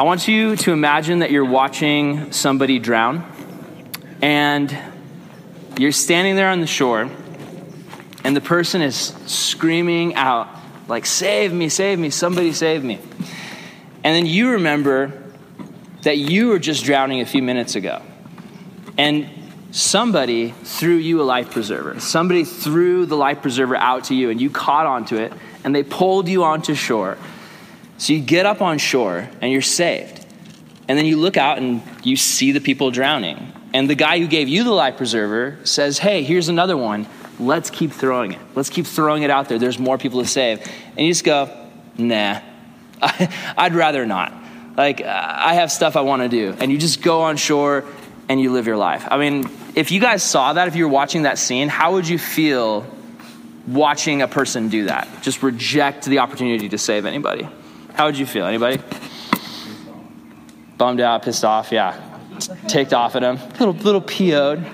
I want you to imagine that you're watching somebody drown and you're standing there on the shore and the person is screaming out, like, Save me, save me, somebody save me. And then you remember that you were just drowning a few minutes ago. And somebody threw you a life preserver. Somebody threw the life preserver out to you, and you caught onto it, and they pulled you onto shore. So you get up on shore, and you're saved. And then you look out, and you see the people drowning. And the guy who gave you the life preserver says, Hey, here's another one. Let's keep throwing it. Let's keep throwing it out there. There's more people to save. And you just go, Nah, I'd rather not. Like, I have stuff I want to do. And you just go on shore and you live your life. I mean, if you guys saw that, if you were watching that scene, how would you feel watching a person do that? Just reject the opportunity to save anybody. How would you feel? Anybody? Bummed out, pissed off, yeah. Ticked off at him. Little little PO'd.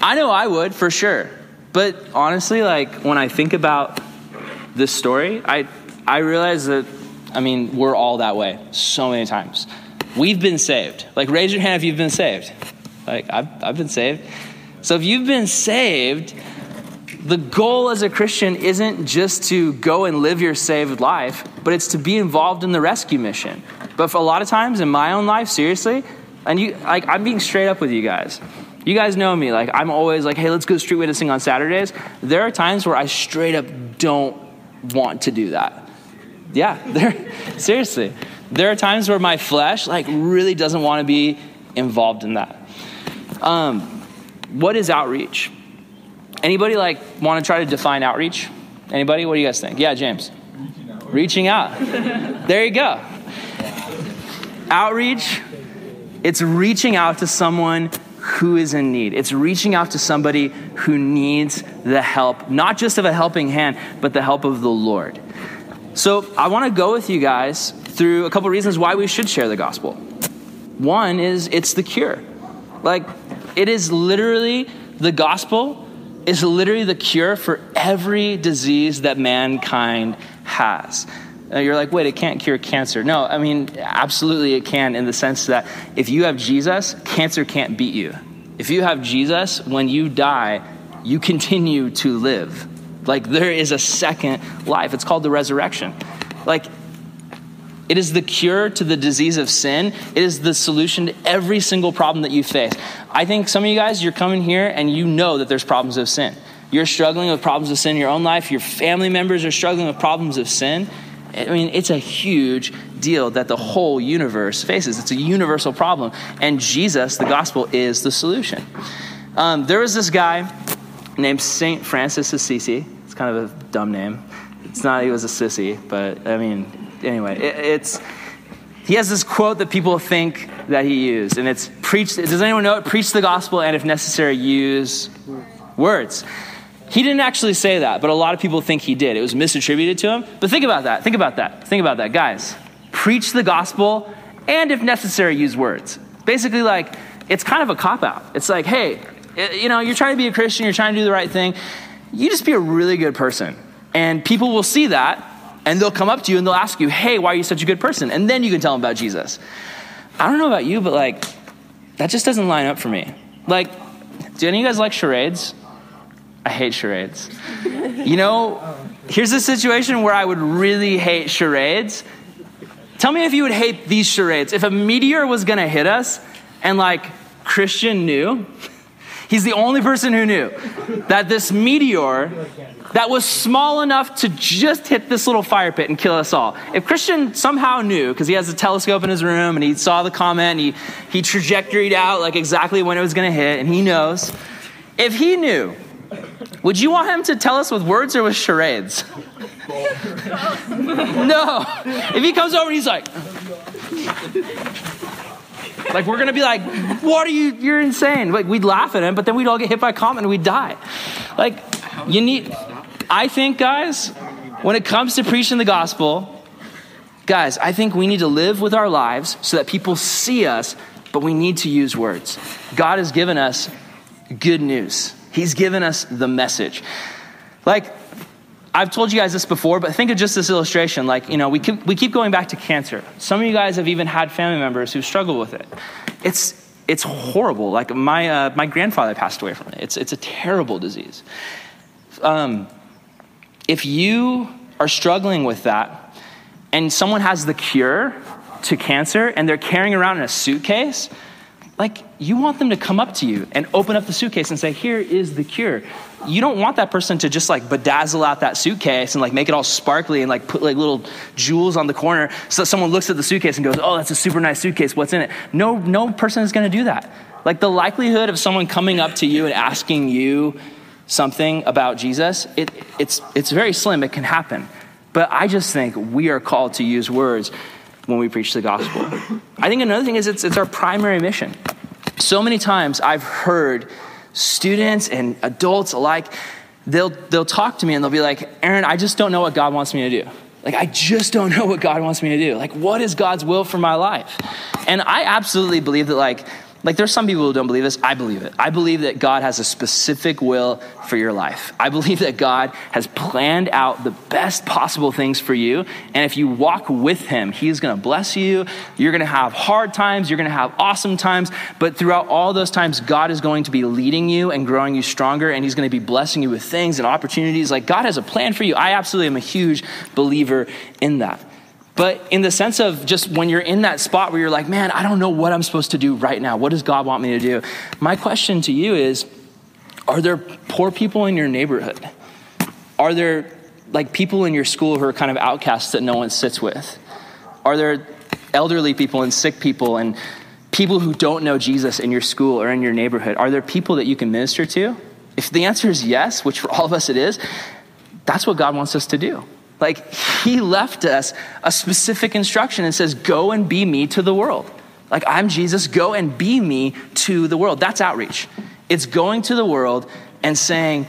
I know I would, for sure. But honestly, like when I think about this story, I I realize that I mean, we're all that way so many times. We've been saved. Like, raise your hand if you've been saved. Like, I've, I've been saved. So, if you've been saved, the goal as a Christian isn't just to go and live your saved life, but it's to be involved in the rescue mission. But for a lot of times in my own life, seriously, and you, like, I'm being straight up with you guys. You guys know me. Like, I'm always like, hey, let's go street witnessing on Saturdays. There are times where I straight up don't want to do that. Yeah, there, seriously. There are times where my flesh like really doesn't want to be involved in that. Um, what is outreach? Anybody like want to try to define outreach? Anybody? What do you guys think? Yeah, James. Reaching out. there you go. Outreach, it's reaching out to someone who is in need. It's reaching out to somebody who needs the help, not just of a helping hand, but the help of the Lord. So I want to go with you guys through a couple reasons why we should share the gospel. One is it's the cure. Like, it is literally the gospel is literally the cure for every disease that mankind has. Now you're like, wait, it can't cure cancer. No, I mean, absolutely it can in the sense that if you have Jesus, cancer can't beat you. If you have Jesus, when you die, you continue to live. Like there is a second life. It's called the resurrection. Like it is the cure to the disease of sin. It is the solution to every single problem that you face. I think some of you guys, you're coming here and you know that there's problems of sin. You're struggling with problems of sin in your own life. Your family members are struggling with problems of sin. I mean, it's a huge deal that the whole universe faces. It's a universal problem. And Jesus, the gospel, is the solution. Um, there was this guy named St. Francis Assisi It's kind of a dumb name. It's not he was a sissy, but I mean, anyway, it, it's he has this quote that people think that he used, and it's preach. Does anyone know it? Preach the gospel, and if necessary, use words. He didn't actually say that, but a lot of people think he did. It was misattributed to him. But think about that. Think about that. Think about that, guys. Preach the gospel, and if necessary, use words. Basically, like it's kind of a cop out. It's like, hey, you know, you're trying to be a Christian, you're trying to do the right thing, you just be a really good person. And people will see that and they'll come up to you and they'll ask you, hey, why are you such a good person? And then you can tell them about Jesus. I don't know about you, but like, that just doesn't line up for me. Like, do any of you guys like charades? I hate charades. You know, here's a situation where I would really hate charades. Tell me if you would hate these charades. If a meteor was gonna hit us and like Christian knew, He's the only person who knew that this meteor that was small enough to just hit this little fire pit and kill us all. If Christian somehow knew, because he has a telescope in his room and he saw the comet and he, he trajectoried out like exactly when it was going to hit and he knows, if he knew, would you want him to tell us with words or with charades? no. If he comes over and he's like, like we're gonna be like, what are you? You're insane. Like we'd laugh at him, but then we'd all get hit by a comet and we'd die. Like you need. I think, guys, when it comes to preaching the gospel, guys, I think we need to live with our lives so that people see us, but we need to use words. God has given us good news. He's given us the message. Like I've told you guys this before, but think of just this illustration. Like, you know, we keep, we keep going back to cancer. Some of you guys have even had family members who struggle with it. It's, it's horrible. Like, my, uh, my grandfather passed away from it. It's, it's a terrible disease. Um, if you are struggling with that and someone has the cure to cancer and they're carrying around in a suitcase, like you want them to come up to you and open up the suitcase and say, Here is the cure. You don't want that person to just like bedazzle out that suitcase and like make it all sparkly and like put like little jewels on the corner so that someone looks at the suitcase and goes, Oh, that's a super nice suitcase. What's in it? No, no person is gonna do that. Like the likelihood of someone coming up to you and asking you something about Jesus, it, it's, it's very slim. It can happen. But I just think we are called to use words when we preach the gospel. I think another thing is it's, it's our primary mission. So many times I've heard students and adults alike, they'll, they'll talk to me and they'll be like, Aaron, I just don't know what God wants me to do. Like, I just don't know what God wants me to do. Like, what is God's will for my life? And I absolutely believe that, like, like, there's some people who don't believe this. I believe it. I believe that God has a specific will for your life. I believe that God has planned out the best possible things for you. And if you walk with Him, He's going to bless you. You're going to have hard times, you're going to have awesome times. But throughout all those times, God is going to be leading you and growing you stronger. And He's going to be blessing you with things and opportunities. Like, God has a plan for you. I absolutely am a huge believer in that. But in the sense of just when you're in that spot where you're like, man, I don't know what I'm supposed to do right now. What does God want me to do? My question to you is Are there poor people in your neighborhood? Are there like people in your school who are kind of outcasts that no one sits with? Are there elderly people and sick people and people who don't know Jesus in your school or in your neighborhood? Are there people that you can minister to? If the answer is yes, which for all of us it is, that's what God wants us to do. Like, he left us a specific instruction and says, Go and be me to the world. Like, I'm Jesus, go and be me to the world. That's outreach. It's going to the world and saying,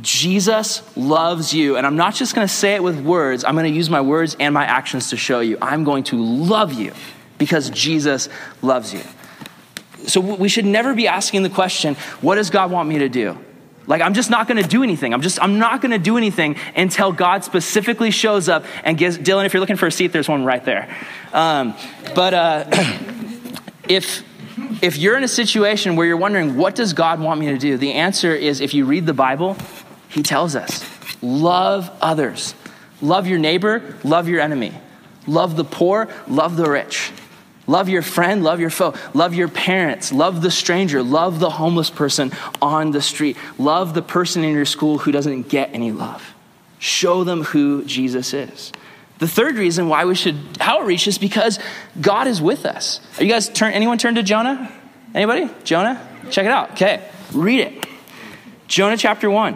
Jesus loves you. And I'm not just going to say it with words, I'm going to use my words and my actions to show you. I'm going to love you because Jesus loves you. So we should never be asking the question, What does God want me to do? Like, I'm just not gonna do anything. I'm just, I'm not gonna do anything until God specifically shows up and gives, Dylan, if you're looking for a seat, there's one right there. Um, but uh, if, if you're in a situation where you're wondering, what does God want me to do? The answer is if you read the Bible, He tells us love others, love your neighbor, love your enemy, love the poor, love the rich. Love your friend, love your foe, love your parents, love the stranger, love the homeless person on the street, love the person in your school who doesn't get any love. Show them who Jesus is. The third reason why we should outreach is because God is with us. Are you guys turn anyone turn to Jonah? Anybody? Jonah? Check it out. Okay. Read it. Jonah chapter 1.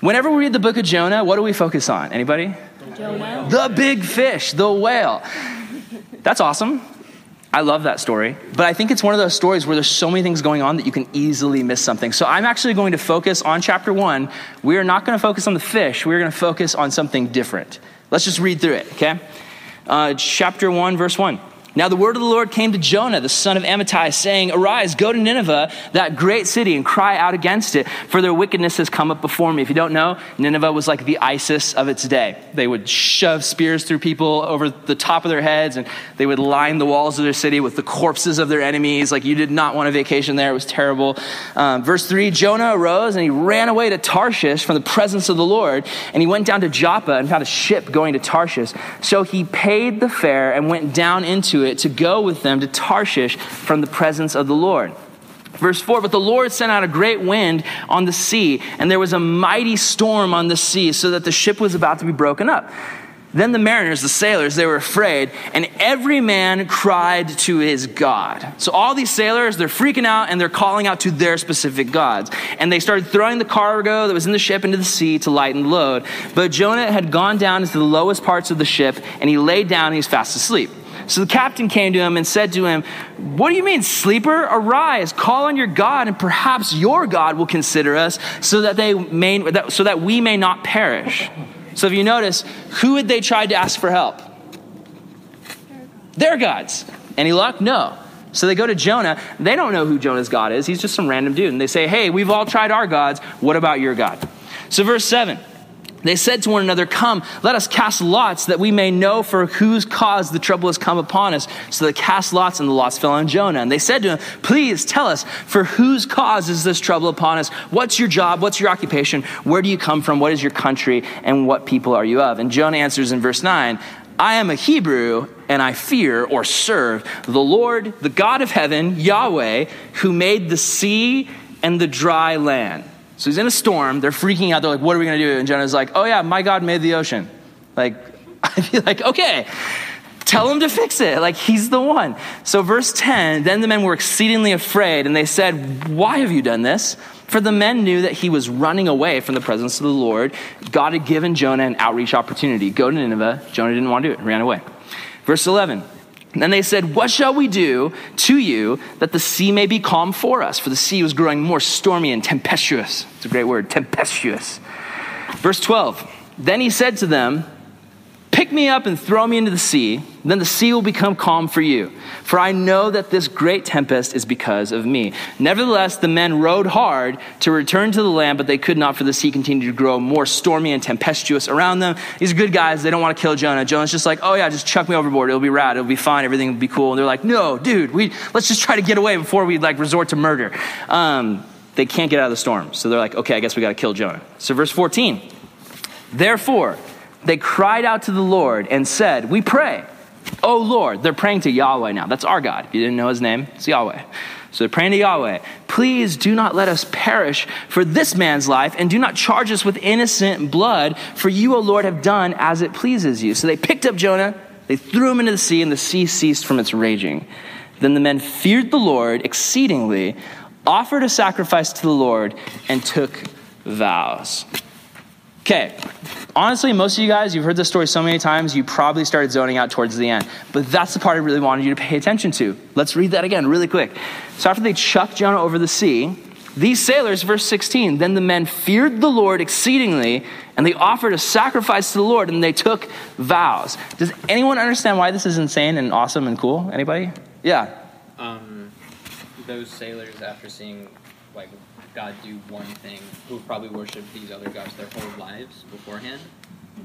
Whenever we read the book of Jonah, what do we focus on? Anybody? Jonah. The big fish, the whale. That's awesome. I love that story. But I think it's one of those stories where there's so many things going on that you can easily miss something. So I'm actually going to focus on chapter one. We are not going to focus on the fish, we're going to focus on something different. Let's just read through it, okay? Uh, chapter 1, verse 1. Now the word of the Lord came to Jonah, the son of Amittai, saying, Arise, go to Nineveh, that great city, and cry out against it, for their wickedness has come up before me. If you don't know, Nineveh was like the ISIS of its day. They would shove spears through people over the top of their heads, and they would line the walls of their city with the corpses of their enemies. Like you did not want a vacation there, it was terrible. Um, verse 3 Jonah arose, and he ran away to Tarshish from the presence of the Lord, and he went down to Joppa and found a ship going to Tarshish. So he paid the fare and went down into it to go with them to Tarshish from the presence of the Lord. Verse 4 But the Lord sent out a great wind on the sea, and there was a mighty storm on the sea, so that the ship was about to be broken up. Then the mariners, the sailors, they were afraid, and every man cried to his God. So all these sailors, they're freaking out and they're calling out to their specific gods. And they started throwing the cargo that was in the ship into the sea to lighten the load. But Jonah had gone down into the lowest parts of the ship, and he lay down and he was fast asleep. So the captain came to him and said to him, What do you mean, sleeper? Arise, call on your God, and perhaps your God will consider us so that, they may, so that we may not perish. So if you notice, who had they tried to ask for help? Their gods. Any luck? No. So they go to Jonah. They don't know who Jonah's God is. He's just some random dude. And they say, Hey, we've all tried our gods. What about your God? So, verse 7 they said to one another, Come, let us cast lots that we may know for whose cause the trouble has come upon us. So they cast lots, and the lots fell on Jonah. And they said to him, Please tell us, for whose cause is this trouble upon us? What's your job? What's your occupation? Where do you come from? What is your country? And what people are you of? And Jonah answers in verse 9, I am a Hebrew, and I fear or serve the Lord, the God of heaven, Yahweh, who made the sea and the dry land. So he's in a storm. They're freaking out. They're like, what are we going to do? And Jonah's like, oh, yeah, my God made the ocean. Like, I'd be like, okay, tell him to fix it. Like, he's the one. So, verse 10 then the men were exceedingly afraid, and they said, Why have you done this? For the men knew that he was running away from the presence of the Lord. God had given Jonah an outreach opportunity. Go to Nineveh. Jonah didn't want to do it, ran away. Verse 11 and then they said, What shall we do to you that the sea may be calm for us? For the sea was growing more stormy and tempestuous. It's a great word, tempestuous. Verse 12 Then he said to them, Pick me up and throw me into the sea, then the sea will become calm for you. For I know that this great tempest is because of me. Nevertheless, the men rowed hard to return to the land, but they could not, for the sea continued to grow more stormy and tempestuous around them. These are good guys. They don't want to kill Jonah. Jonah's just like, oh yeah, just chuck me overboard. It'll be rad. It'll be fine. Everything will be cool. And they're like, no, dude, we, let's just try to get away before we like resort to murder. Um, they can't get out of the storm. So they're like, okay, I guess we got to kill Jonah. So verse 14. Therefore, they cried out to the Lord and said, We pray, O Lord. They're praying to Yahweh now. That's our God. If you didn't know his name, it's Yahweh. So they're praying to Yahweh, please do not let us perish for this man's life, and do not charge us with innocent blood, for you, O Lord, have done as it pleases you. So they picked up Jonah, they threw him into the sea, and the sea ceased from its raging. Then the men feared the Lord exceedingly, offered a sacrifice to the Lord, and took vows. Okay, honestly, most of you guys, you've heard this story so many times, you probably started zoning out towards the end. But that's the part I really wanted you to pay attention to. Let's read that again really quick. So after they chucked Jonah over the sea, these sailors, verse 16, then the men feared the Lord exceedingly, and they offered a sacrifice to the Lord, and they took vows. Does anyone understand why this is insane and awesome and cool? Anybody? Yeah. Um, those sailors, after seeing like God do one thing, who probably worshiped these other gods their whole lives beforehand,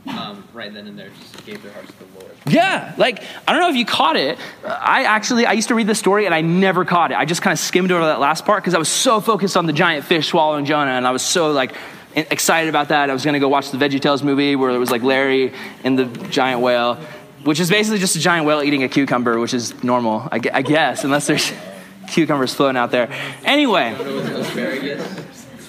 um, right then and there just gave their hearts to the Lord. Yeah, like I don't know if you caught it. I actually I used to read the story and I never caught it. I just kind of skimmed over that last part because I was so focused on the giant fish swallowing Jonah, and I was so like excited about that. I was going to go watch the VeggieTales movie where it was like Larry and the giant whale, which is basically just a giant whale eating a cucumber, which is normal, I guess, unless there's cucumbers floating out there. Anyway,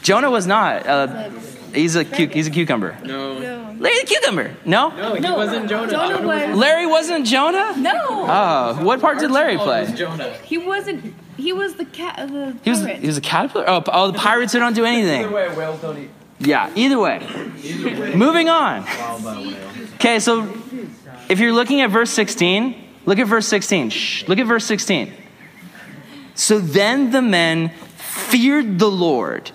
Jonah was not. Uh, he's a cu- he's a cucumber. No. Larry the cucumber. No. No, he wasn't Jonah. Jonah was. Larry wasn't Jonah. No. Oh, what part did Larry play? was Jonah. He wasn't. He was the cat. The He was pirate. he was a caterpillar. Oh, oh, the pirates who don't do anything. Either way, whales don't eat. Yeah. Either way. Either way. Moving on. Okay, so if you're looking at verse 16, look at verse 16. Shh, look at verse 16. So then the men feared the Lord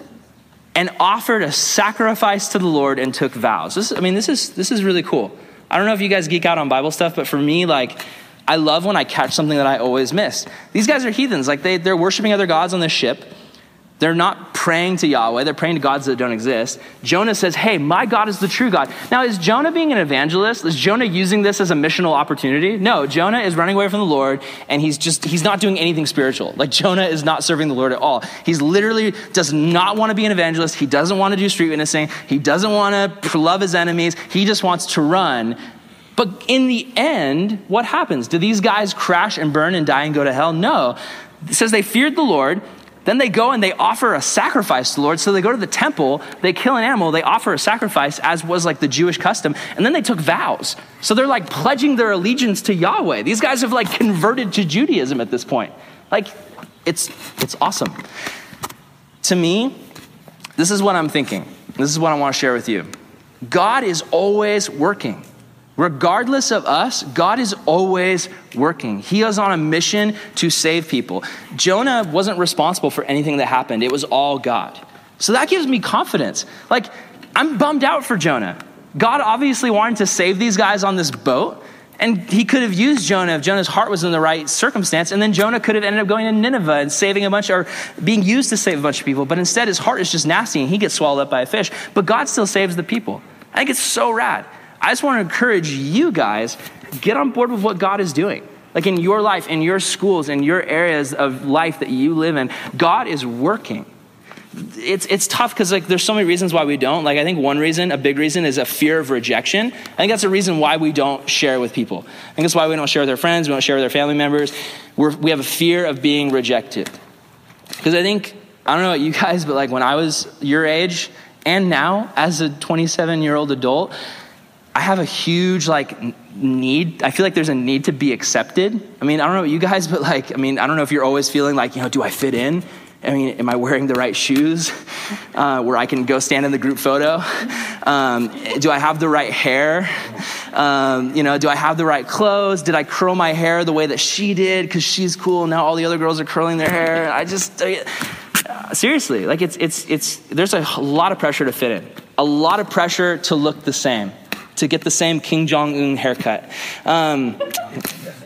and offered a sacrifice to the Lord and took vows. This, I mean, this is this is really cool. I don't know if you guys geek out on Bible stuff, but for me, like, I love when I catch something that I always miss. These guys are heathens. Like, they, they're worshiping other gods on this ship. They're not praying to Yahweh, they're praying to gods that don't exist. Jonah says, Hey, my God is the true God. Now, is Jonah being an evangelist? Is Jonah using this as a missional opportunity? No, Jonah is running away from the Lord and he's just, he's not doing anything spiritual. Like, Jonah is not serving the Lord at all. He's literally does not want to be an evangelist. He doesn't want to do street witnessing. He doesn't want to love his enemies. He just wants to run. But in the end, what happens? Do these guys crash and burn and die and go to hell? No. It says they feared the Lord. Then they go and they offer a sacrifice to the Lord. So they go to the temple, they kill an animal, they offer a sacrifice, as was like the Jewish custom, and then they took vows. So they're like pledging their allegiance to Yahweh. These guys have like converted to Judaism at this point. Like, it's it's awesome. To me, this is what I'm thinking. This is what I want to share with you. God is always working. Regardless of us, God is always working. He is on a mission to save people. Jonah wasn't responsible for anything that happened, it was all God. So that gives me confidence. Like, I'm bummed out for Jonah. God obviously wanted to save these guys on this boat, and he could have used Jonah if Jonah's heart was in the right circumstance, and then Jonah could have ended up going to Nineveh and saving a bunch, or being used to save a bunch of people. But instead, his heart is just nasty, and he gets swallowed up by a fish. But God still saves the people. I think it's so rad. I just want to encourage you guys get on board with what God is doing. Like in your life, in your schools, in your areas of life that you live in, God is working. It's, it's tough because like there's so many reasons why we don't. Like I think one reason, a big reason, is a fear of rejection. I think that's a reason why we don't share with people. I think that's why we don't share with our friends, we don't share with our family members. We're, we have a fear of being rejected. Because I think, I don't know about you guys, but like when I was your age and now as a 27 year old adult, I have a huge like need. I feel like there's a need to be accepted. I mean, I don't know you guys, but like, I mean, I don't know if you're always feeling like, you know, do I fit in? I mean, am I wearing the right shoes uh, where I can go stand in the group photo? Um, do I have the right hair? Um, you know, do I have the right clothes? Did I curl my hair the way that she did because she's cool? Now all the other girls are curling their hair. I just uh, seriously, like it's it's it's. There's a lot of pressure to fit in, a lot of pressure to look the same to get the same Kim Jong Un haircut. Um,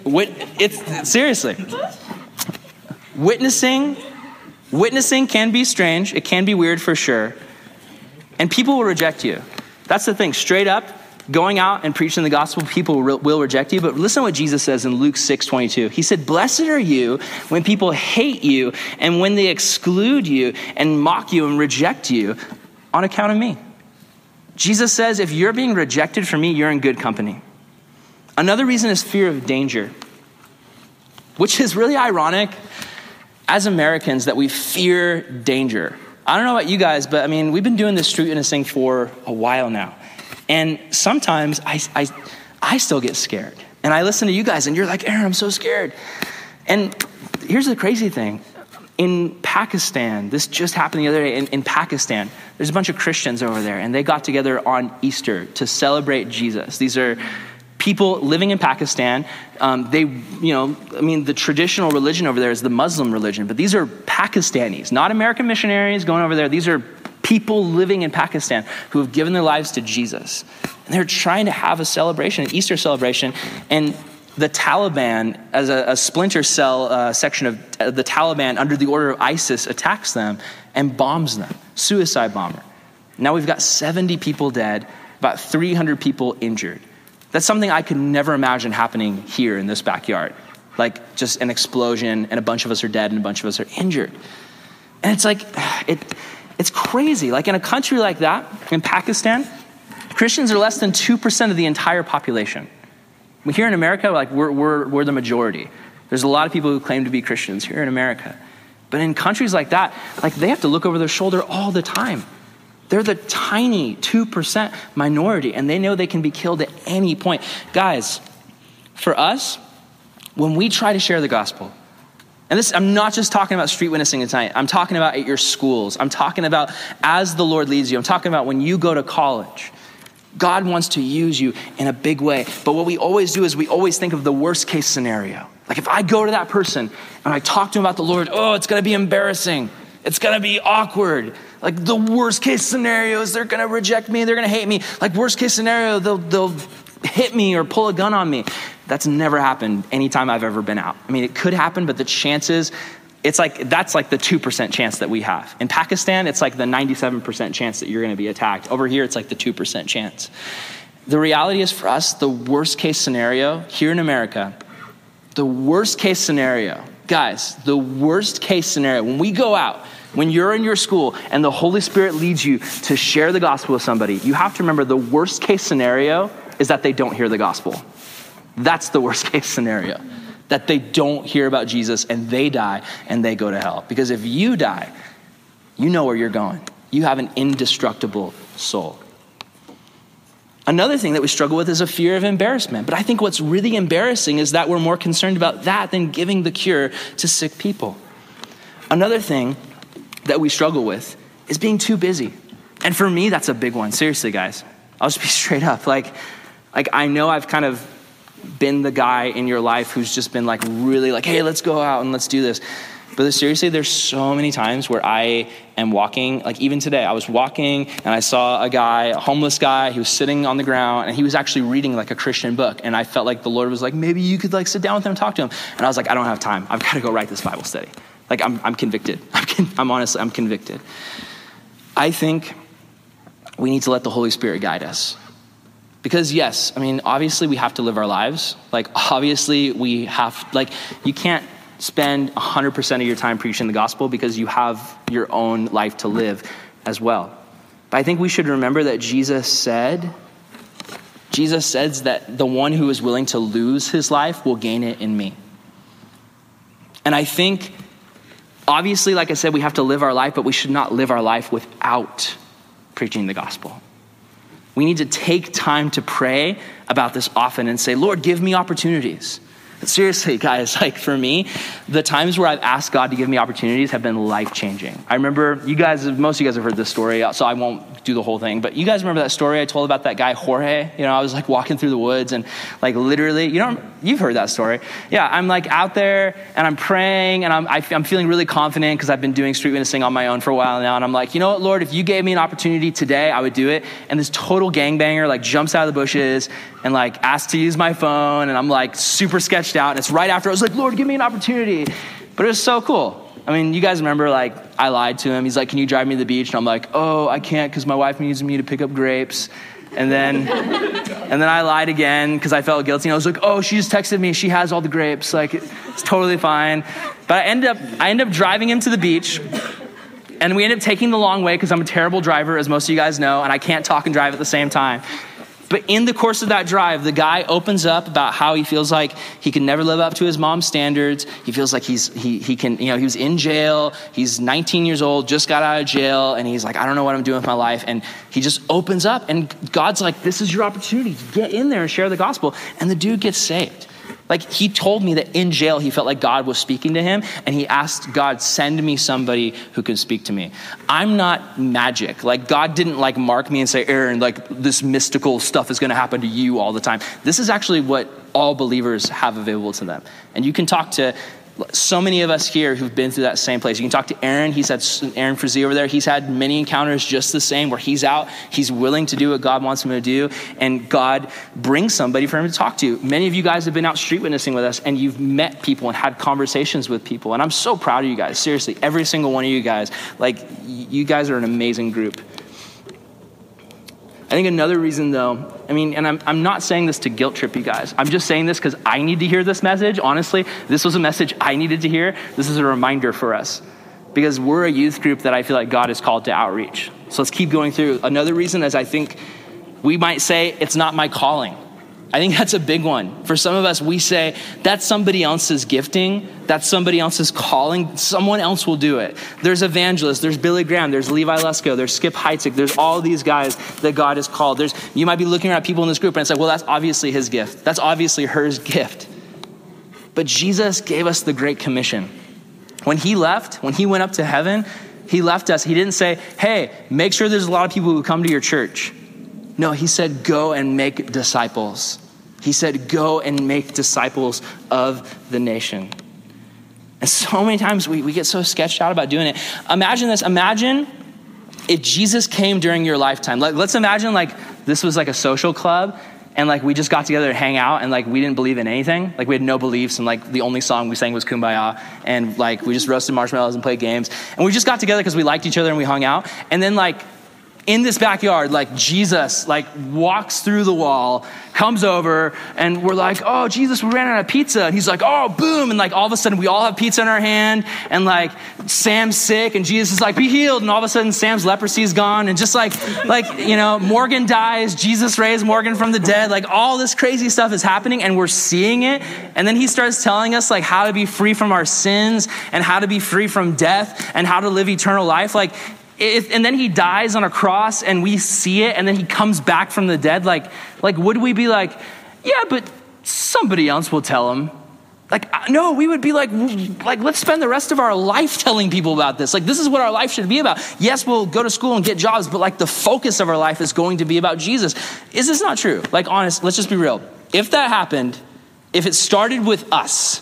it's seriously witnessing. Witnessing can be strange. It can be weird for sure, and people will reject you. That's the thing. Straight up, going out and preaching the gospel, people will reject you. But listen to what Jesus says in Luke 6 22. He said, Blessed are you when people hate you and when they exclude you and mock you and reject you on account of me. Jesus says, if you're being rejected from me, you're in good company. Another reason is fear of danger, which is really ironic as Americans that we fear danger. I don't know about you guys, but I mean, we've been doing this street witnessing for a while now. And sometimes I, I, I still get scared. And I listen to you guys, and you're like, Aaron, I'm so scared. And here's the crazy thing in Pakistan, this just happened the other day in, in, Pakistan, there's a bunch of Christians over there, and they got together on Easter to celebrate Jesus. These are people living in Pakistan. Um, they, you know, I mean, the traditional religion over there is the Muslim religion, but these are Pakistanis, not American missionaries going over there. These are people living in Pakistan who have given their lives to Jesus. And they're trying to have a celebration, an Easter celebration, and the Taliban, as a, a splinter cell uh, section of uh, the Taliban under the order of ISIS, attacks them and bombs them. Suicide bomber. Now we've got 70 people dead, about 300 people injured. That's something I could never imagine happening here in this backyard. Like just an explosion, and a bunch of us are dead, and a bunch of us are injured. And it's like, it, it's crazy. Like in a country like that, in Pakistan, Christians are less than 2% of the entire population. Here in America, like we're, we're, we're the majority. There's a lot of people who claim to be Christians here in America. But in countries like that, like they have to look over their shoulder all the time. They're the tiny 2% minority, and they know they can be killed at any point. Guys, for us, when we try to share the gospel, and this, I'm not just talking about street witnessing tonight. I'm talking about at your schools. I'm talking about as the Lord leads you. I'm talking about when you go to college. God wants to use you in a big way. But what we always do is we always think of the worst case scenario. Like if I go to that person and I talk to him about the Lord, oh, it's going to be embarrassing. It's going to be awkward. Like the worst case scenario is they're going to reject me, they're going to hate me. Like worst case scenario, they'll, they'll hit me or pull a gun on me. That's never happened anytime I've ever been out. I mean, it could happen, but the chances it's like that's like the 2% chance that we have. In Pakistan, it's like the 97% chance that you're going to be attacked. Over here, it's like the 2% chance. The reality is for us, the worst case scenario here in America, the worst case scenario, guys, the worst case scenario, when we go out, when you're in your school and the Holy Spirit leads you to share the gospel with somebody, you have to remember the worst case scenario is that they don't hear the gospel. That's the worst case scenario that they don't hear about Jesus and they die and they go to hell. Because if you die, you know where you're going. You have an indestructible soul. Another thing that we struggle with is a fear of embarrassment. But I think what's really embarrassing is that we're more concerned about that than giving the cure to sick people. Another thing that we struggle with is being too busy. And for me, that's a big one. Seriously, guys. I'll just be straight up. Like, like I know I've kind of been the guy in your life who's just been like really like, hey, let's go out and let's do this. But seriously, there's so many times where I am walking, like even today, I was walking and I saw a guy, a homeless guy, he was sitting on the ground and he was actually reading like a Christian book. And I felt like the Lord was like, maybe you could like sit down with him and talk to him. And I was like, I don't have time. I've got to go write this Bible study. Like I'm, I'm convicted. I'm, con- I'm honestly, I'm convicted. I think we need to let the Holy Spirit guide us. Because, yes, I mean, obviously we have to live our lives. Like, obviously we have, like, you can't spend 100% of your time preaching the gospel because you have your own life to live as well. But I think we should remember that Jesus said, Jesus says that the one who is willing to lose his life will gain it in me. And I think, obviously, like I said, we have to live our life, but we should not live our life without preaching the gospel. We need to take time to pray about this often and say, Lord, give me opportunities. But seriously, guys, like for me, the times where I've asked God to give me opportunities have been life changing. I remember you guys, most of you guys have heard this story, so I won't do the whole thing. But you guys remember that story I told about that guy Jorge? You know, I was like walking through the woods and like literally, you know, you've heard that story. Yeah, I'm like out there and I'm praying and I'm I, am i am feeling really confident because I've been doing street witnessing on my own for a while now. And I'm like, you know what, Lord, if you gave me an opportunity today, I would do it. And this total gangbanger like jumps out of the bushes and like asks to use my phone, and I'm like super sketched out. And it's right after I was like, Lord, give me an opportunity. But it was so cool. I mean, you guys remember, like, I lied to him. He's like, Can you drive me to the beach? And I'm like, Oh, I can't because my wife needs me to pick up grapes. And then, and then I lied again because I felt guilty. And I was like, Oh, she just texted me. She has all the grapes. Like, it's totally fine. But I end up, I ended up driving him to the beach. And we end up taking the long way because I'm a terrible driver, as most of you guys know, and I can't talk and drive at the same time. But in the course of that drive, the guy opens up about how he feels like he can never live up to his mom's standards. He feels like he's, he, he can, you know, he was in jail. He's 19 years old, just got out of jail, and he's like, I don't know what I'm doing with my life. And he just opens up, and God's like, This is your opportunity to get in there and share the gospel. And the dude gets saved. Like he told me that in jail he felt like God was speaking to him and he asked God, send me somebody who can speak to me. I'm not magic. Like God didn't like mark me and say, Aaron, like this mystical stuff is going to happen to you all the time. This is actually what all believers have available to them. And you can talk to so many of us here who've been through that same place. You can talk to Aaron. He's had Aaron Frazee over there. He's had many encounters just the same where he's out, he's willing to do what God wants him to do, and God brings somebody for him to talk to. Many of you guys have been out street witnessing with us, and you've met people and had conversations with people. And I'm so proud of you guys. Seriously, every single one of you guys. Like, you guys are an amazing group. I think another reason, though, I mean, and I'm, I'm not saying this to guilt trip you guys. I'm just saying this because I need to hear this message. Honestly, this was a message I needed to hear. This is a reminder for us because we're a youth group that I feel like God has called to outreach. So let's keep going through. Another reason is I think we might say, it's not my calling. I think that's a big one. For some of us, we say, that's somebody else's gifting, that's somebody else's calling, someone else will do it. There's evangelists, there's Billy Graham, there's Levi Lusko, there's Skip Heitzig, there's all these guys that God has called. There's, you might be looking at people in this group and it's like, well, that's obviously his gift. That's obviously her gift. But Jesus gave us the Great Commission. When he left, when he went up to heaven, he left us. He didn't say, hey, make sure there's a lot of people who come to your church. No, he said, go and make disciples. He said, Go and make disciples of the nation. And so many times we, we get so sketched out about doing it. Imagine this. Imagine if Jesus came during your lifetime. Like, let's imagine like this was like a social club and like we just got together to hang out and like we didn't believe in anything like we had no beliefs and like the only song we sang was kumbaya and like we just roasted marshmallows and played games and we just got together because we liked each other and we hung out and then like in this backyard, like Jesus, like walks through the wall, comes over, and we're like, "Oh, Jesus, we ran out of pizza." And he's like, "Oh, boom!" And like all of a sudden, we all have pizza in our hand, and like Sam's sick, and Jesus is like, "Be healed!" And all of a sudden, Sam's leprosy is gone, and just like, like you know, Morgan dies, Jesus raised Morgan from the dead. Like all this crazy stuff is happening, and we're seeing it. And then he starts telling us like how to be free from our sins, and how to be free from death, and how to live eternal life. Like if, and then he dies on a cross and we see it and then he comes back from the dead like like would we be like yeah but somebody else will tell him. Like uh, no we would be like like let's spend the rest of our life telling people about this. Like this is what our life should be about. Yes we'll go to school and get jobs but like the focus of our life is going to be about jesus. Is this not true? Like honest let's just be real. If that happened if it started with us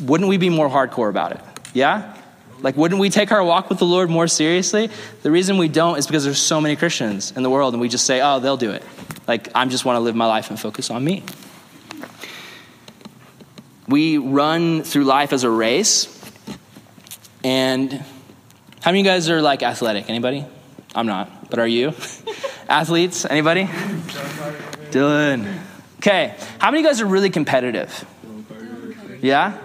wouldn't we be more hardcore about it? Yeah like, wouldn't we take our walk with the Lord more seriously? The reason we don't is because there's so many Christians in the world, and we just say, oh, they'll do it. Like, I just want to live my life and focus on me. We run through life as a race, and how many of you guys are like athletic? Anybody? I'm not, but are you? Athletes, anybody? Dylan. Okay, how many of you guys are really competitive? Yeah?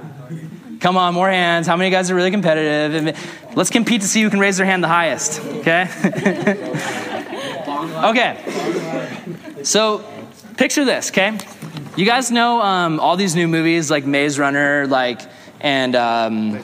Come on, more hands. How many guys are really competitive? Let's compete to see who can raise their hand the highest, okay? okay. So, picture this, okay? You guys know um, all these new movies like Maze Runner, like, and um,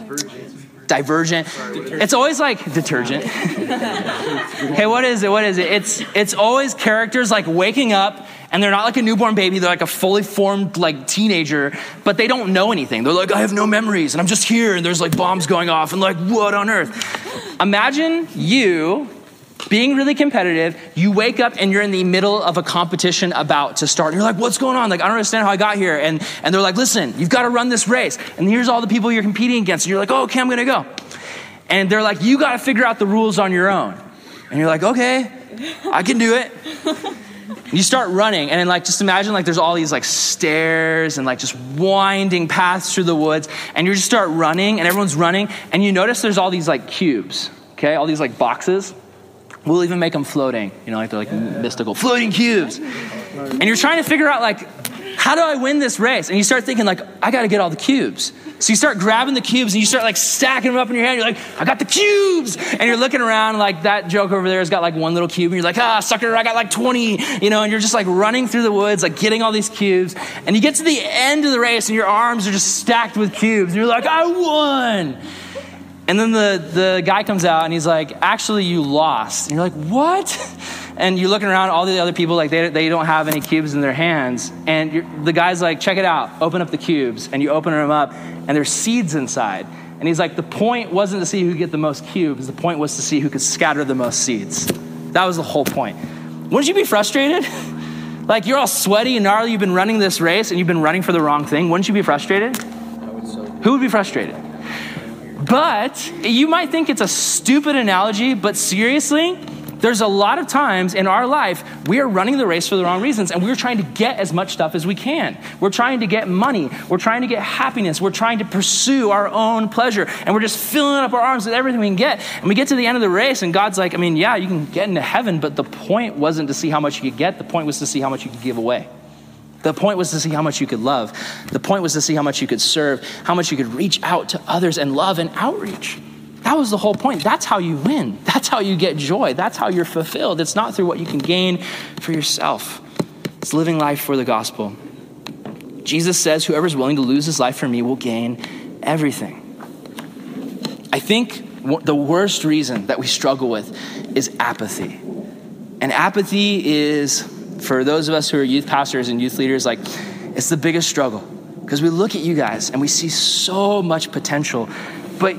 Divergent. It's always like detergent. hey, what is it? What is it? It's it's always characters like waking up and they're not like a newborn baby they're like a fully formed like teenager but they don't know anything. They're like i have no memories and i'm just here and there's like bombs going off and like what on earth? Imagine you being really competitive you wake up and you're in the middle of a competition about to start and you're like what's going on? Like i don't understand how i got here. And and they're like listen you've got to run this race and here's all the people you're competing against. And you're like oh, okay i'm gonna go. And they're like you got to figure out the rules on your own. And you're like okay i can do it you start running, and then like just imagine like there's all these like stairs and like just winding paths through the woods, and you just start running, and everyone's running, and you notice there's all these like cubes, okay, all these like boxes. We'll even make them floating, you know, like they're like mystical floating cubes, and you're trying to figure out like how do I win this race? And you start thinking like I got to get all the cubes. So you start grabbing the cubes and you start like stacking them up in your hand. You're like, I got the cubes. And you're looking around like that joke over there has got like one little cube. And you're like, ah, sucker, I got like 20, you know, and you're just like running through the woods, like getting all these cubes. And you get to the end of the race and your arms are just stacked with cubes. And you're like, I won. And then the, the guy comes out and he's like, actually, you lost. And you're like, what? And you're looking around all the other people like they, they don't have any cubes in their hands. And the guy's like check it out. Open up the cubes. And you open them up and there's seeds inside. And he's like the point wasn't to see who get the most cubes. The point was to see who could scatter the most seeds. That was the whole point. Wouldn't you be frustrated? Like you're all sweaty and gnarly. You've been running this race and you've been running for the wrong thing. Wouldn't you be frustrated? Who would be frustrated? But you might think it's a stupid analogy but seriously there's a lot of times in our life we are running the race for the wrong reasons and we're trying to get as much stuff as we can. We're trying to get money. We're trying to get happiness. We're trying to pursue our own pleasure. And we're just filling up our arms with everything we can get. And we get to the end of the race and God's like, I mean, yeah, you can get into heaven, but the point wasn't to see how much you could get. The point was to see how much you could give away. The point was to see how much you could love. The point was to see how much you could serve, how much you could reach out to others and love and outreach. That was the whole point. That's how you win. That's how you get joy. That's how you're fulfilled. It's not through what you can gain for yourself, it's living life for the gospel. Jesus says, Whoever's willing to lose his life for me will gain everything. I think the worst reason that we struggle with is apathy. And apathy is, for those of us who are youth pastors and youth leaders, like, it's the biggest struggle. Because we look at you guys and we see so much potential, but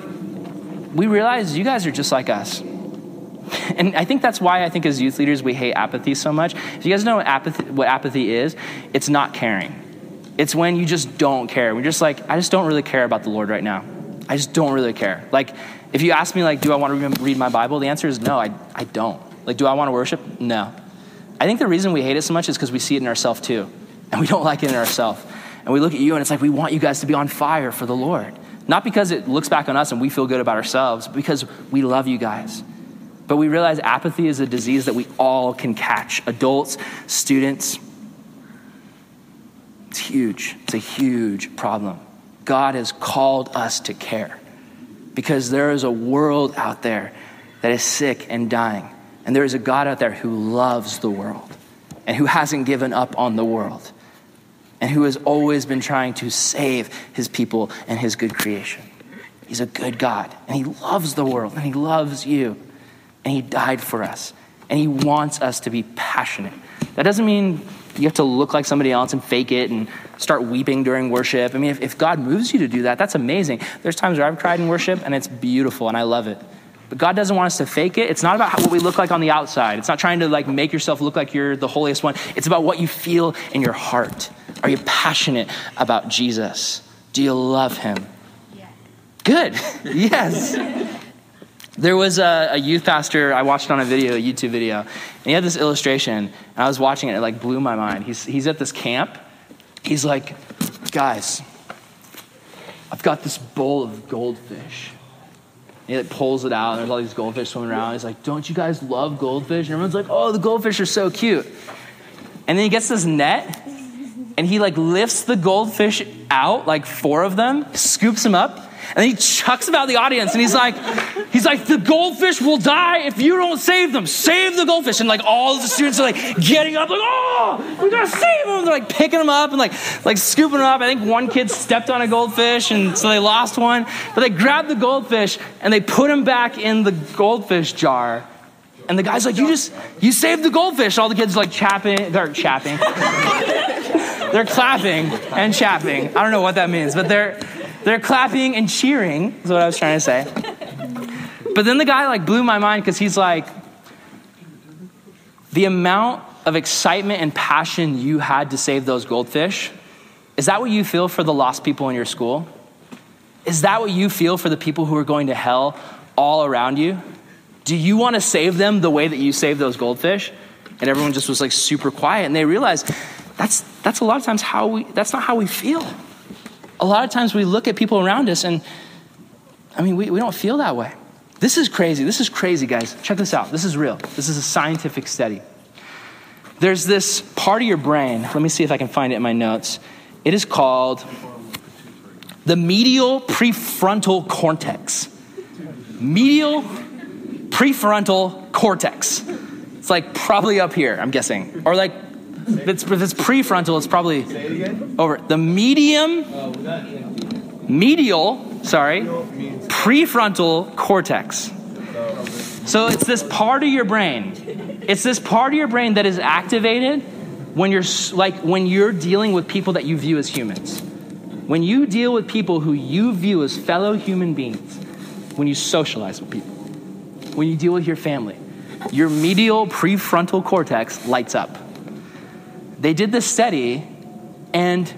we realize you guys are just like us. And I think that's why I think as youth leaders we hate apathy so much. If you guys know what apathy, what apathy is, it's not caring. It's when you just don't care. We're just like, I just don't really care about the Lord right now. I just don't really care. Like, if you ask me, like, do I want to read my Bible? The answer is no, I, I don't. Like, do I want to worship? No. I think the reason we hate it so much is because we see it in ourselves too. And we don't like it in ourselves. And we look at you and it's like, we want you guys to be on fire for the Lord. Not because it looks back on us and we feel good about ourselves, because we love you guys. But we realize apathy is a disease that we all can catch adults, students. It's huge. It's a huge problem. God has called us to care because there is a world out there that is sick and dying. And there is a God out there who loves the world and who hasn't given up on the world and who has always been trying to save his people and his good creation. He's a good God, and he loves the world, and he loves you, and he died for us, and he wants us to be passionate. That doesn't mean you have to look like somebody else and fake it and start weeping during worship. I mean, if, if God moves you to do that, that's amazing. There's times where I've cried in worship, and it's beautiful, and I love it. But God doesn't want us to fake it. It's not about what we look like on the outside. It's not trying to like make yourself look like you're the holiest one. It's about what you feel in your heart. Are you passionate about Jesus? Do you love him? Yes. Good. yes. There was a, a, youth pastor I watched on a video, a YouTube video, and he had this illustration, and I was watching it, it like blew my mind. He's, he's at this camp. He's like, guys, I've got this bowl of goldfish he like pulls it out, and there's all these goldfish swimming around. He's like, "Don't you guys love goldfish?" And everyone's like, "Oh, the goldfish are so cute." And then he gets this net, and he like lifts the goldfish out, like four of them, scoops them up, and he chucks them out the audience, and he's like, he's like, the goldfish will die if you don't save them. Save the goldfish. And like all the students are like getting up, like, oh, we gotta save them. They're like picking them up and like like scooping them up. I think one kid stepped on a goldfish, and so they lost one. But they grabbed the goldfish and they put him back in the goldfish jar. And the guy's like, you just, you saved the goldfish. All the kids are like chapping, they're chapping. they're clapping and chapping. I don't know what that means, but they're, they're clapping and cheering, is what I was trying to say. But then the guy like blew my mind because he's like, the amount of excitement and passion you had to save those goldfish, is that what you feel for the lost people in your school? Is that what you feel for the people who are going to hell all around you? Do you want to save them the way that you saved those goldfish? And everyone just was like super quiet and they realized that's that's a lot of times how we that's not how we feel. A lot of times we look at people around us and I mean we, we don't feel that way. This is crazy. This is crazy, guys. Check this out. This is real. This is a scientific study. There's this part of your brain. Let me see if I can find it in my notes. It is called the medial prefrontal cortex. Medial prefrontal cortex. It's like probably up here, I'm guessing. Or like, if it's, if it's prefrontal, it's probably over. The medium, medial, sorry, prefrontal cortex. So it's this part of your brain. It's this part of your brain that is activated when you're like when you're dealing with people that you view as humans. When you deal with people who you view as fellow human beings, when you socialize with people, when you deal with your family, your medial prefrontal cortex lights up. They did this study and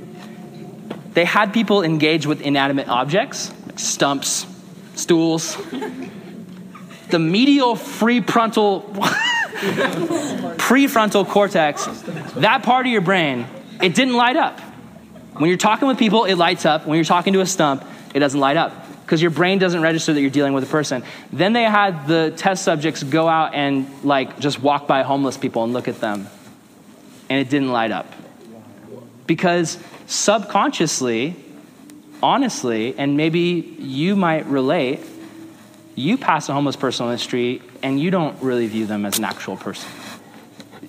they had people engage with inanimate objects, like stumps, stools. The medial prefrontal prefrontal cortex, that part of your brain, it didn't light up. When you're talking with people, it lights up. When you're talking to a stump, it doesn't light up because your brain doesn't register that you're dealing with a person. Then they had the test subjects go out and like just walk by homeless people and look at them. And it didn't light up. Because subconsciously, honestly, and maybe you might relate, you pass a homeless person on the street and you don't really view them as an actual person.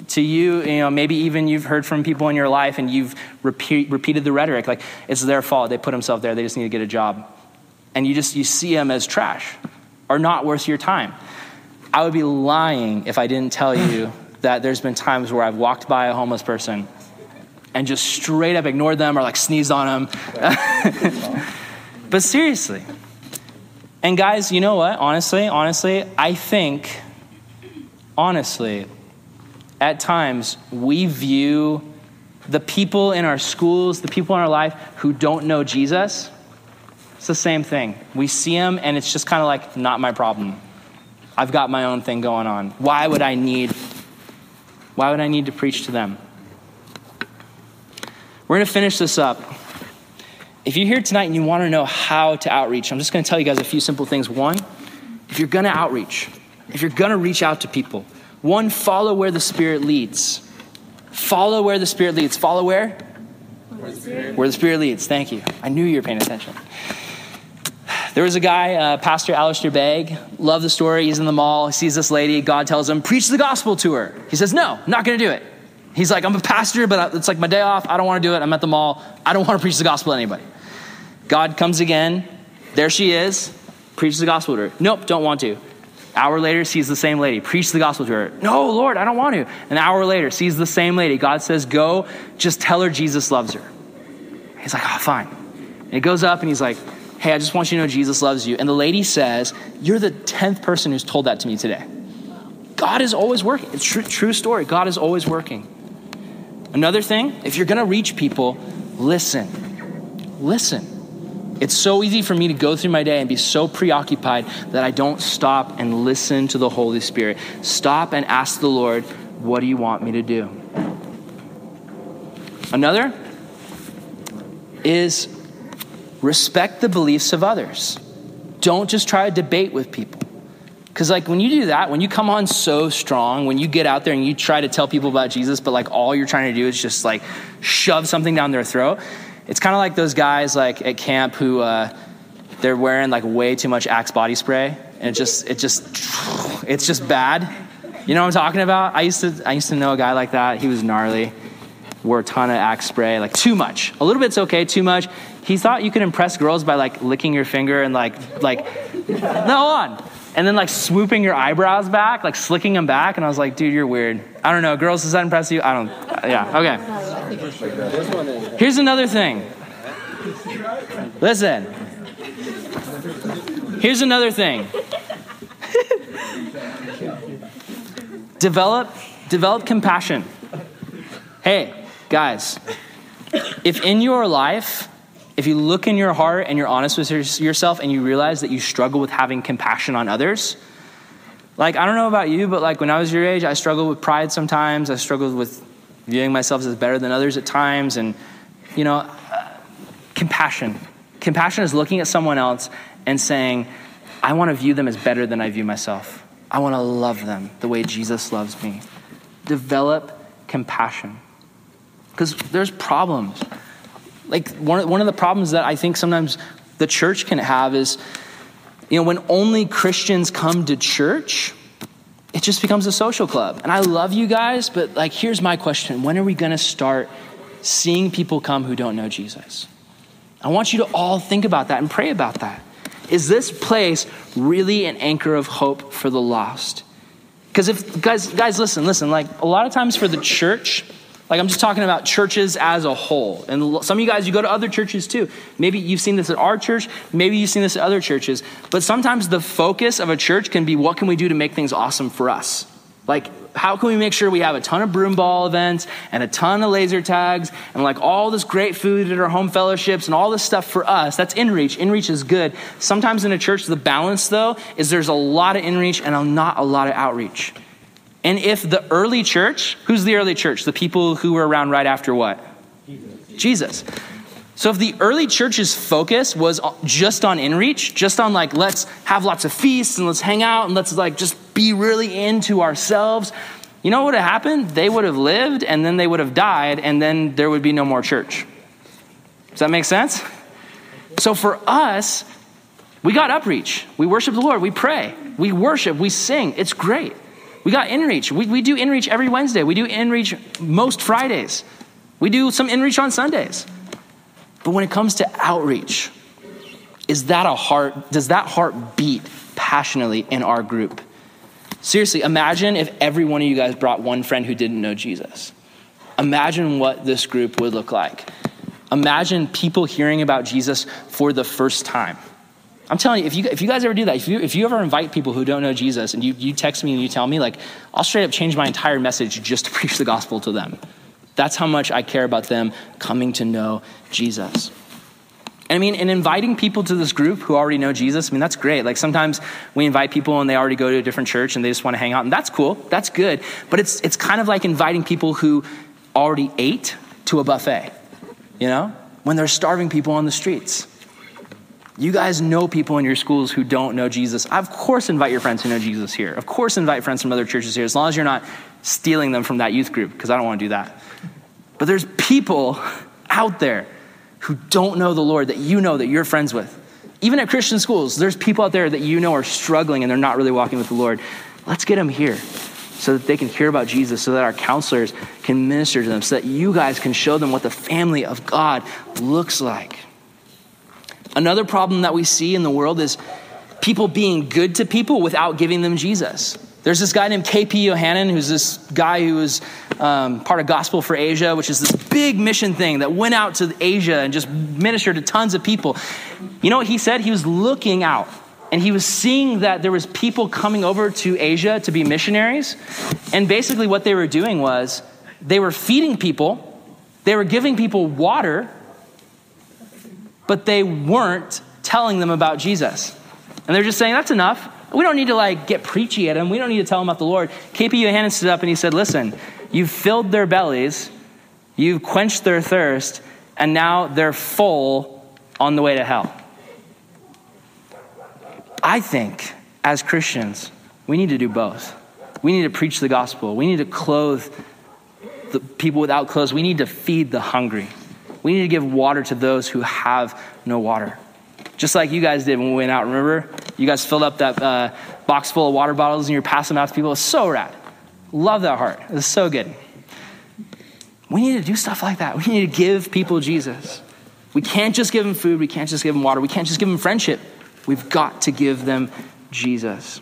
To you, you know, maybe even you've heard from people in your life and you've repeat, repeated the rhetoric like it's their fault. They put themselves there. They just need to get a job. And you just you see them as trash or not worth your time. I would be lying if I didn't tell you that there's been times where I've walked by a homeless person and just straight up ignored them or like sneezed on them. but seriously. And guys, you know what? Honestly, honestly, I think, honestly, at times we view the people in our schools, the people in our life who don't know Jesus, it's the same thing. We see them and it's just kind of like, not my problem. I've got my own thing going on. Why would I need why would I need to preach to them? We're going to finish this up. If you're here tonight and you want to know how to outreach, I'm just going to tell you guys a few simple things. One, if you're going to outreach, if you're going to reach out to people, one, follow where the Spirit leads. Follow where the Spirit leads. Follow where? Where the Spirit, where the Spirit leads. Thank you. I knew you were paying attention. There was a guy, uh, Pastor Alistair Begg. Love the story. He's in the mall. He sees this lady. God tells him, preach the gospel to her. He says, no, I'm not going to do it. He's like, I'm a pastor, but it's like my day off. I don't want to do it. I'm at the mall. I don't want to preach the gospel to anybody. God comes again. There she is. Preaches the gospel to her. Nope, don't want to. Hour later, sees the same lady. Preach the gospel to her. No, Lord, I don't want to. An hour later, sees the same lady. God says, Go, just tell her Jesus loves her. He's like, Oh, fine. And he goes up and he's like, Hey, I just want you to know Jesus loves you. And the lady says, You're the 10th person who's told that to me today. God is always working. It's true, true story. God is always working. Another thing, if you're going to reach people, listen. Listen. It's so easy for me to go through my day and be so preoccupied that I don't stop and listen to the Holy Spirit. Stop and ask the Lord, What do you want me to do? Another is respect the beliefs of others. don't just try to debate with people. Because, like, when you do that, when you come on so strong, when you get out there and you try to tell people about Jesus, but, like, all you're trying to do is just, like, shove something down their throat, it's kind of like those guys, like, at camp who uh, they're wearing, like, way too much Axe body spray. And it just, it just, it's just bad. You know what I'm talking about? I used to, I used to know a guy like that. He was gnarly, wore a ton of Axe spray, like, too much. A little bit's okay, too much. He thought you could impress girls by, like, licking your finger and, like, like, no, on and then like swooping your eyebrows back, like slicking them back. And I was like, dude, you're weird. I don't know. Girls, does that impress you? I don't. Yeah, okay. Here's another thing. Listen. Here's another thing. develop, develop compassion. Hey, guys, if in your life if you look in your heart and you're honest with yourself and you realize that you struggle with having compassion on others, like, I don't know about you, but like when I was your age, I struggled with pride sometimes. I struggled with viewing myself as better than others at times. And, you know, uh, compassion. Compassion is looking at someone else and saying, I want to view them as better than I view myself. I want to love them the way Jesus loves me. Develop compassion. Because there's problems like one, one of the problems that I think sometimes the church can have is, you know, when only Christians come to church, it just becomes a social club. And I love you guys, but like, here's my question when are we going to start seeing people come who don't know Jesus? I want you to all think about that and pray about that. Is this place really an anchor of hope for the lost? Because if, guys, guys, listen, listen, like a lot of times for the church, like, I'm just talking about churches as a whole. And some of you guys, you go to other churches too. Maybe you've seen this at our church, maybe you've seen this at other churches. But sometimes the focus of a church can be what can we do to make things awesome for us? Like, how can we make sure we have a ton of broom ball events and a ton of laser tags and like all this great food at our home fellowships and all this stuff for us? That's inreach. Inreach is good. Sometimes in a church, the balance though is there's a lot of inreach and not a lot of outreach. And if the early church, who's the early church? The people who were around right after what? Jesus. So if the early church's focus was just on inreach, just on like, let's have lots of feasts and let's hang out and let's like just be really into ourselves, you know what would have happened? They would have lived and then they would have died and then there would be no more church. Does that make sense? So for us, we got upreach. We worship the Lord. We pray. We worship. We sing. It's great. We got InReach. We, we do InReach every Wednesday. We do InReach most Fridays. We do some InReach on Sundays. But when it comes to outreach, is that a heart, does that heart beat passionately in our group? Seriously, imagine if every one of you guys brought one friend who didn't know Jesus. Imagine what this group would look like. Imagine people hearing about Jesus for the first time. I'm telling you, if you, if you guys ever do that, if you, if you ever invite people who don't know Jesus and you, you text me and you tell me, like, I'll straight up change my entire message just to preach the gospel to them. That's how much I care about them coming to know Jesus. And I mean, in inviting people to this group who already know Jesus, I mean, that's great. Like sometimes we invite people and they already go to a different church and they just want to hang out, and that's cool. That's good. But it's, it's kind of like inviting people who already ate to a buffet, you know, when they're starving people on the streets. You guys know people in your schools who don't know Jesus. Of course, invite your friends who know Jesus here. Of course, invite friends from other churches here, as long as you're not stealing them from that youth group, because I don't want to do that. But there's people out there who don't know the Lord that you know that you're friends with. Even at Christian schools, there's people out there that you know are struggling and they're not really walking with the Lord. Let's get them here so that they can hear about Jesus, so that our counselors can minister to them, so that you guys can show them what the family of God looks like. Another problem that we see in the world is people being good to people without giving them Jesus. There's this guy named KP Yohannan, who's this guy who was um, part of Gospel for Asia, which is this big mission thing that went out to Asia and just ministered to tons of people. You know what he said? He was looking out and he was seeing that there was people coming over to Asia to be missionaries. And basically what they were doing was they were feeding people, they were giving people water, but they weren't telling them about Jesus. And they're just saying, that's enough. We don't need to like get preachy at them. We don't need to tell them about the Lord. KP Yohannan stood up and he said, listen, you've filled their bellies, you've quenched their thirst, and now they're full on the way to hell. I think as Christians, we need to do both. We need to preach the gospel. We need to clothe the people without clothes. We need to feed the hungry. We need to give water to those who have no water. Just like you guys did when we went out, remember? You guys filled up that uh, box full of water bottles and you're passing them out to people. It's so rad. Love that heart. It's so good. We need to do stuff like that. We need to give people Jesus. We can't just give them food. We can't just give them water. We can't just give them friendship. We've got to give them Jesus.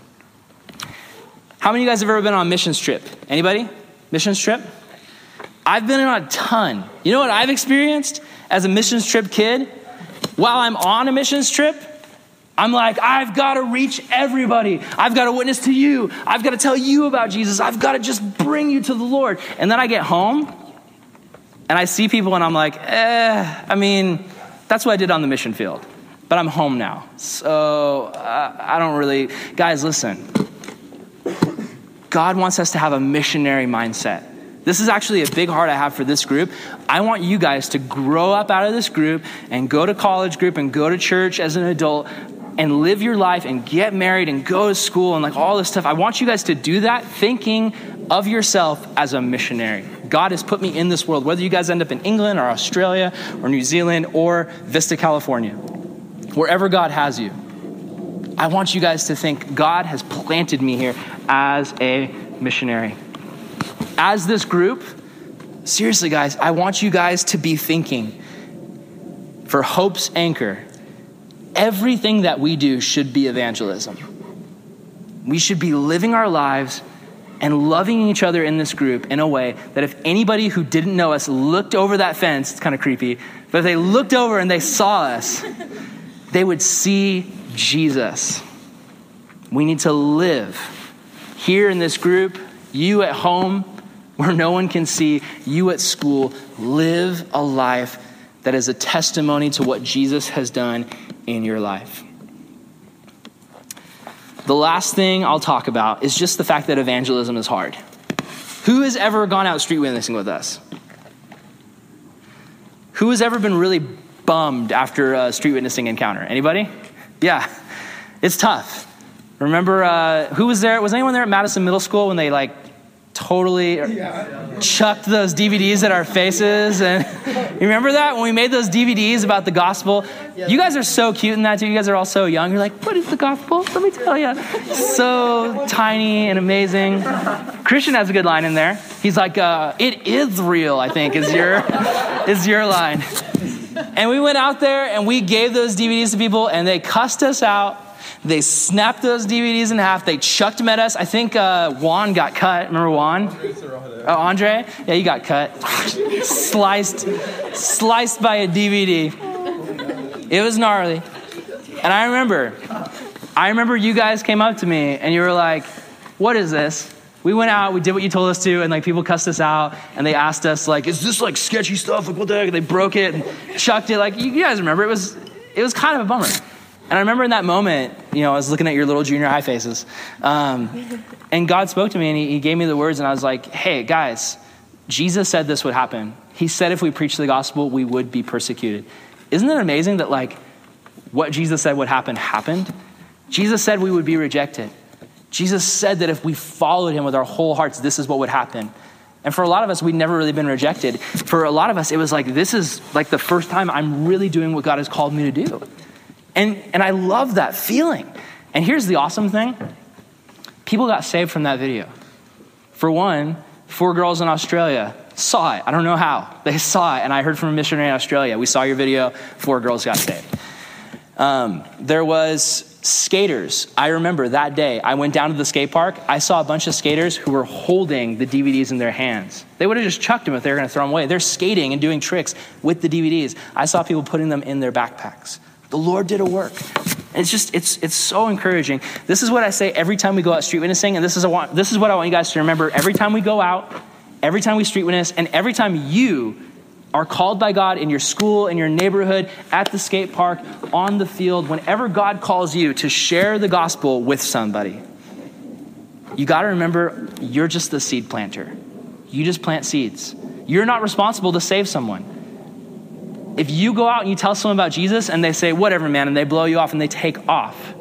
How many of you guys have ever been on a missions trip? Anybody? Missions trip? I've been on a ton. You know what I've experienced as a missions trip kid? While I'm on a missions trip, I'm like, I've got to reach everybody. I've got to witness to you. I've got to tell you about Jesus. I've got to just bring you to the Lord. And then I get home and I see people and I'm like, eh, I mean, that's what I did on the mission field. But I'm home now. So uh, I don't really. Guys, listen. God wants us to have a missionary mindset. This is actually a big heart I have for this group. I want you guys to grow up out of this group and go to college group and go to church as an adult and live your life and get married and go to school and like all this stuff. I want you guys to do that thinking of yourself as a missionary. God has put me in this world, whether you guys end up in England or Australia or New Zealand or Vista, California, wherever God has you. I want you guys to think God has planted me here as a missionary. As this group, seriously, guys, I want you guys to be thinking for Hope's Anchor everything that we do should be evangelism. We should be living our lives and loving each other in this group in a way that if anybody who didn't know us looked over that fence, it's kind of creepy, but if they looked over and they saw us, they would see Jesus. We need to live here in this group, you at home, where no one can see, you at school, live a life that is a testimony to what Jesus has done in your life. The last thing I'll talk about is just the fact that evangelism is hard. Who has ever gone out street witnessing with us? Who has ever been really bummed after a street witnessing encounter? Anybody? Yeah, it's tough. Remember, uh, who was there? Was anyone there at Madison Middle School when they like totally yeah. chucked those DVDs at our faces. And you remember that when we made those DVDs about the gospel? You guys are so cute in that too. You guys are all so young. You're like, what is the gospel? Let me tell you. So tiny and amazing. Christian has a good line in there. He's like, uh, it is real, I think, is your, is your line. And we went out there and we gave those DVDs to people and they cussed us out they snapped those DVDs in half. They chucked them at us. I think uh, Juan got cut. Remember Juan? Oh, Andre? Yeah, he got cut. sliced, sliced by a DVD. It was gnarly. And I remember, I remember you guys came up to me and you were like, "What is this?" We went out, we did what you told us to, and like people cussed us out, and they asked us like, "Is this like sketchy stuff? Like what the heck?" They broke it and chucked it. Like you guys remember, it was it was kind of a bummer. And I remember in that moment, you know, I was looking at your little junior high faces. Um, and God spoke to me and he, he gave me the words, and I was like, hey, guys, Jesus said this would happen. He said if we preach the gospel, we would be persecuted. Isn't it amazing that, like, what Jesus said would happen happened? Jesus said we would be rejected. Jesus said that if we followed him with our whole hearts, this is what would happen. And for a lot of us, we'd never really been rejected. For a lot of us, it was like, this is like the first time I'm really doing what God has called me to do. And, and I love that feeling. And here's the awesome thing people got saved from that video. For one, four girls in Australia saw it. I don't know how. They saw it. And I heard from a missionary in Australia. We saw your video, four girls got saved. Um, there was skaters. I remember that day, I went down to the skate park. I saw a bunch of skaters who were holding the DVDs in their hands. They would have just chucked them if they were going to throw them away. They're skating and doing tricks with the DVDs. I saw people putting them in their backpacks. The Lord did a work. And it's just, it's, it's so encouraging. This is what I say every time we go out street witnessing, and this is, a, this is what I want you guys to remember every time we go out, every time we street witness, and every time you are called by God in your school, in your neighborhood, at the skate park, on the field, whenever God calls you to share the gospel with somebody, you got to remember you're just the seed planter. You just plant seeds. You're not responsible to save someone if you go out and you tell someone about Jesus and they say, whatever, man, and they blow you off and they take off,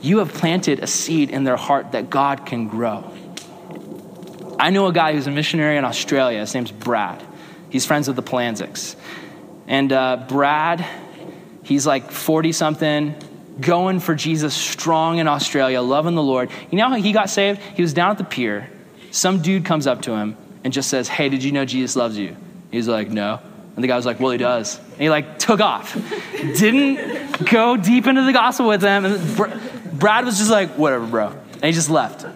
you have planted a seed in their heart that God can grow. I know a guy who's a missionary in Australia. His name's Brad. He's friends with the Palanziks. And uh, Brad, he's like 40 something, going for Jesus strong in Australia, loving the Lord. You know how he got saved? He was down at the pier. Some dude comes up to him and just says, Hey, did you know Jesus loves you? He's like, No. And the guy was like, Well, he does. And he like took off. Didn't go deep into the gospel with them. And Brad was just like, Whatever, bro. And he just left.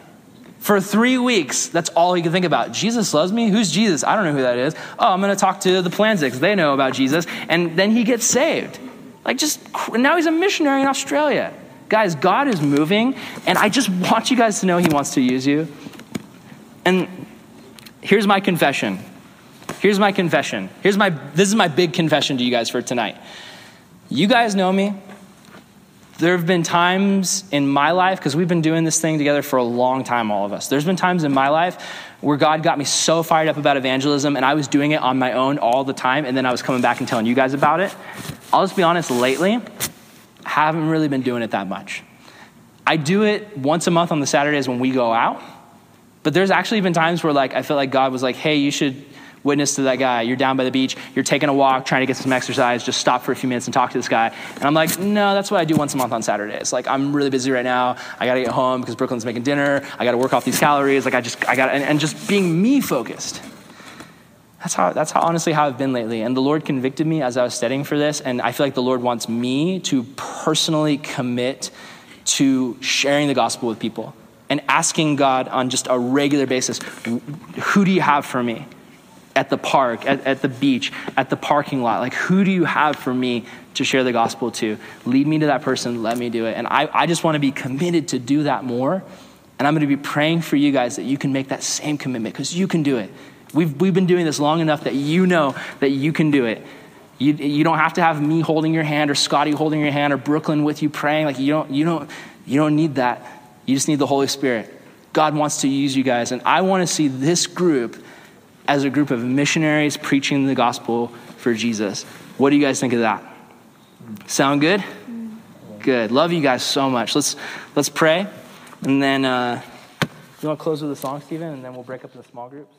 For three weeks, that's all he could think about. Jesus loves me? Who's Jesus? I don't know who that is. Oh, I'm going to talk to the Planziks. They know about Jesus. And then he gets saved. Like, just now he's a missionary in Australia. Guys, God is moving, and I just want you guys to know he wants to use you. And here's my confession. Here's my confession. Here's my this is my big confession to you guys for tonight. You guys know me. There have been times in my life, because we've been doing this thing together for a long time, all of us. There's been times in my life where God got me so fired up about evangelism and I was doing it on my own all the time, and then I was coming back and telling you guys about it. I'll just be honest, lately, haven't really been doing it that much. I do it once a month on the Saturdays when we go out, but there's actually been times where like I feel like God was like, hey, you should witness to that guy. You're down by the beach, you're taking a walk, trying to get some exercise, just stop for a few minutes and talk to this guy. And I'm like, no, that's what I do once a month on Saturdays. Like, I'm really busy right now. I gotta get home because Brooklyn's making dinner. I gotta work off these calories. Like, I just, I gotta, and, and just being me focused. That's how, that's how honestly how I've been lately. And the Lord convicted me as I was studying for this. And I feel like the Lord wants me to personally commit to sharing the gospel with people and asking God on just a regular basis, who do you have for me? At the park, at, at the beach, at the parking lot? Like, who do you have for me to share the gospel to? Lead me to that person, let me do it. And I, I just want to be committed to do that more. And I'm going to be praying for you guys that you can make that same commitment because you can do it. We've, we've been doing this long enough that you know that you can do it. You, you don't have to have me holding your hand or Scotty holding your hand or Brooklyn with you praying. Like, you don't, you don't, you don't need that. You just need the Holy Spirit. God wants to use you guys. And I want to see this group as a group of missionaries preaching the gospel for Jesus. What do you guys think of that? Sound good? Good. Love you guys so much. Let's let's pray, and then uh, you want to close with a song, Stephen, and then we'll break up into small groups.